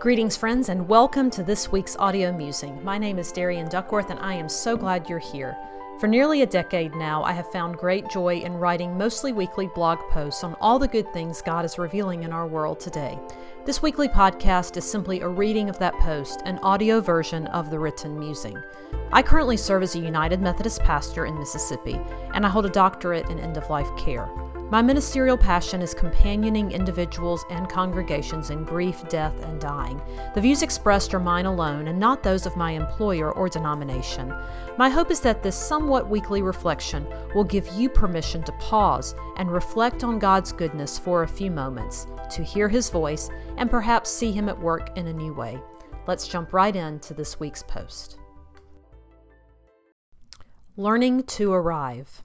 Greetings, friends, and welcome to this week's audio musing. My name is Darian Duckworth, and I am so glad you're here. For nearly a decade now, I have found great joy in writing mostly weekly blog posts on all the good things God is revealing in our world today. This weekly podcast is simply a reading of that post, an audio version of the written musing. I currently serve as a United Methodist pastor in Mississippi, and I hold a doctorate in end of life care. My ministerial passion is companioning individuals and congregations in grief, death, and dying. The views expressed are mine alone and not those of my employer or denomination. My hope is that this somewhat weekly reflection will give you permission to pause and reflect on God's goodness for a few moments, to hear His voice, and perhaps see Him at work in a new way. Let's jump right into this week's post. Learning to Arrive.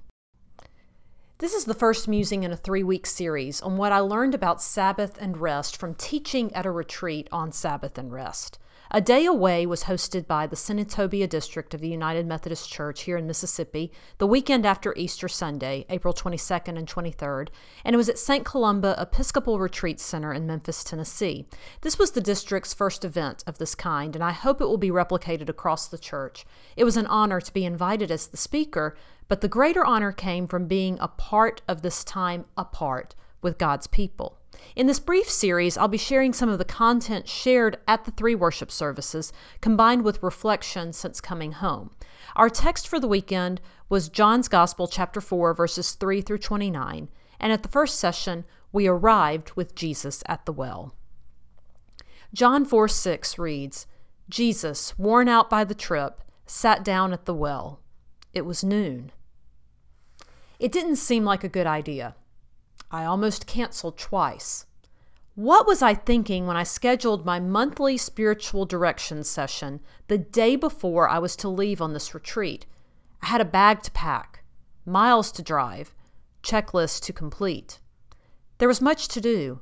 This is the first musing in a three week series on what I learned about Sabbath and rest from teaching at a retreat on Sabbath and rest. A Day Away was hosted by the Senatobia District of the United Methodist Church here in Mississippi the weekend after Easter Sunday, April 22nd and 23rd, and it was at St. Columba Episcopal Retreat Center in Memphis, Tennessee. This was the district's first event of this kind, and I hope it will be replicated across the church. It was an honor to be invited as the speaker, but the greater honor came from being a part of this time apart with God's people. In this brief series, I'll be sharing some of the content shared at the three worship services, combined with reflection since coming home. Our text for the weekend was John's Gospel, chapter 4, verses 3 through 29, and at the first session, we arrived with Jesus at the well. John 4 6 reads, Jesus, worn out by the trip, sat down at the well. It was noon. It didn't seem like a good idea. I almost canceled twice. What was I thinking when I scheduled my monthly spiritual direction session the day before I was to leave on this retreat? I had a bag to pack, miles to drive, checklists to complete. There was much to do.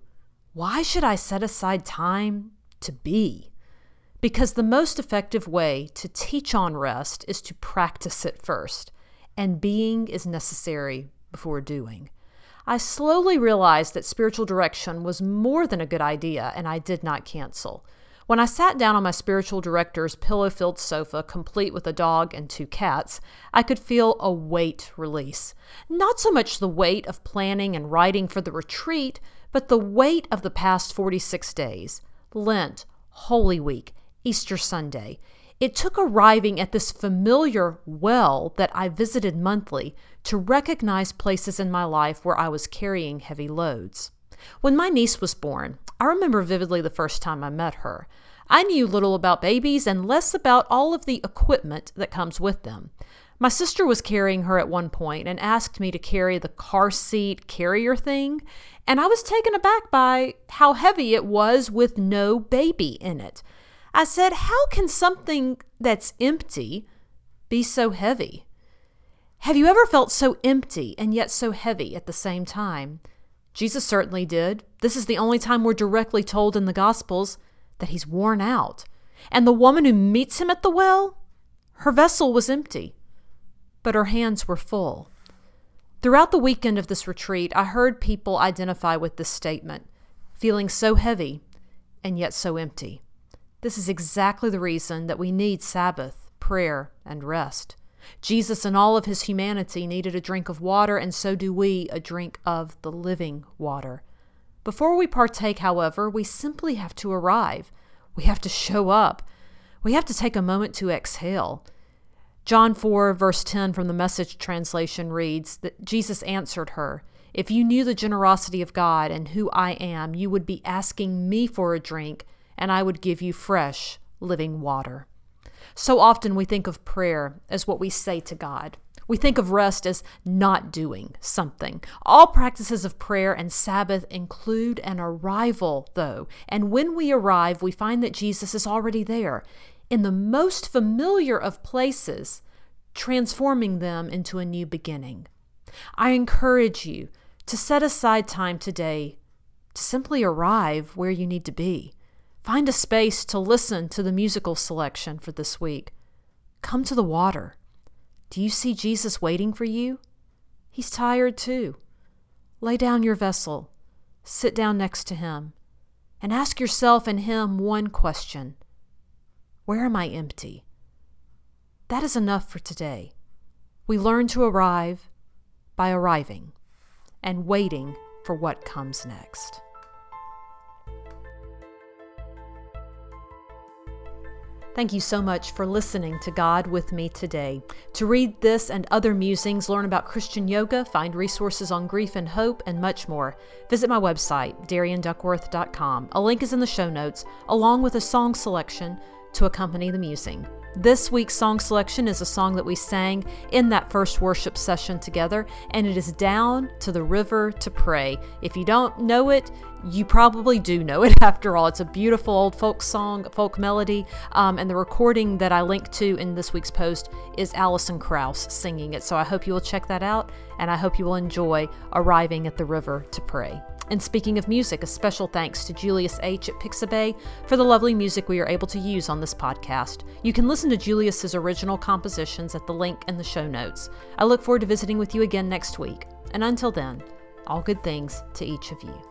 Why should I set aside time to be? Because the most effective way to teach on rest is to practice it first, and being is necessary before doing. I slowly realized that spiritual direction was more than a good idea, and I did not cancel. When I sat down on my spiritual director's pillow filled sofa, complete with a dog and two cats, I could feel a weight release. Not so much the weight of planning and writing for the retreat, but the weight of the past 46 days Lent, Holy Week, Easter Sunday. It took arriving at this familiar well that I visited monthly to recognize places in my life where I was carrying heavy loads. When my niece was born, I remember vividly the first time I met her. I knew little about babies and less about all of the equipment that comes with them. My sister was carrying her at one point and asked me to carry the car seat carrier thing, and I was taken aback by how heavy it was with no baby in it. I said, How can something that's empty be so heavy? Have you ever felt so empty and yet so heavy at the same time? Jesus certainly did. This is the only time we're directly told in the Gospels that he's worn out. And the woman who meets him at the well, her vessel was empty, but her hands were full. Throughout the weekend of this retreat, I heard people identify with this statement feeling so heavy and yet so empty. This is exactly the reason that we need Sabbath, prayer, and rest. Jesus, in all of his humanity, needed a drink of water, and so do we a drink of the living water. Before we partake, however, we simply have to arrive. We have to show up. We have to take a moment to exhale. John 4, verse 10 from the message translation reads that Jesus answered her, If you knew the generosity of God and who I am, you would be asking me for a drink and I would give you fresh, living water. So often we think of prayer as what we say to God. We think of rest as not doing something. All practices of prayer and Sabbath include an arrival, though. And when we arrive, we find that Jesus is already there, in the most familiar of places, transforming them into a new beginning. I encourage you to set aside time today to simply arrive where you need to be. Find a space to listen to the musical selection for this week. Come to the water. Do you see Jesus waiting for you? He's tired too. Lay down your vessel. Sit down next to him. and ask yourself and Him one question Where am I empty? That is enough for today. We learn to arrive by arriving and waiting for what comes next. Thank you so much for listening to God with me today. To read this and other musings, learn about Christian yoga, find resources on grief and hope, and much more, visit my website, darianduckworth.com. A link is in the show notes, along with a song selection to accompany the musing. This week's song selection is a song that we sang in that first worship session together, and it is Down to the River to Pray. If you don't know it, you probably do know it after all. It's a beautiful old folk song, folk melody, um, and the recording that I linked to in this week's post is Alison Krauss singing it. So I hope you will check that out, and I hope you will enjoy arriving at the river to pray. And speaking of music, a special thanks to Julius H. at Pixabay for the lovely music we are able to use on this podcast. You can listen to Julius's original compositions at the link in the show notes. I look forward to visiting with you again next week. And until then, all good things to each of you.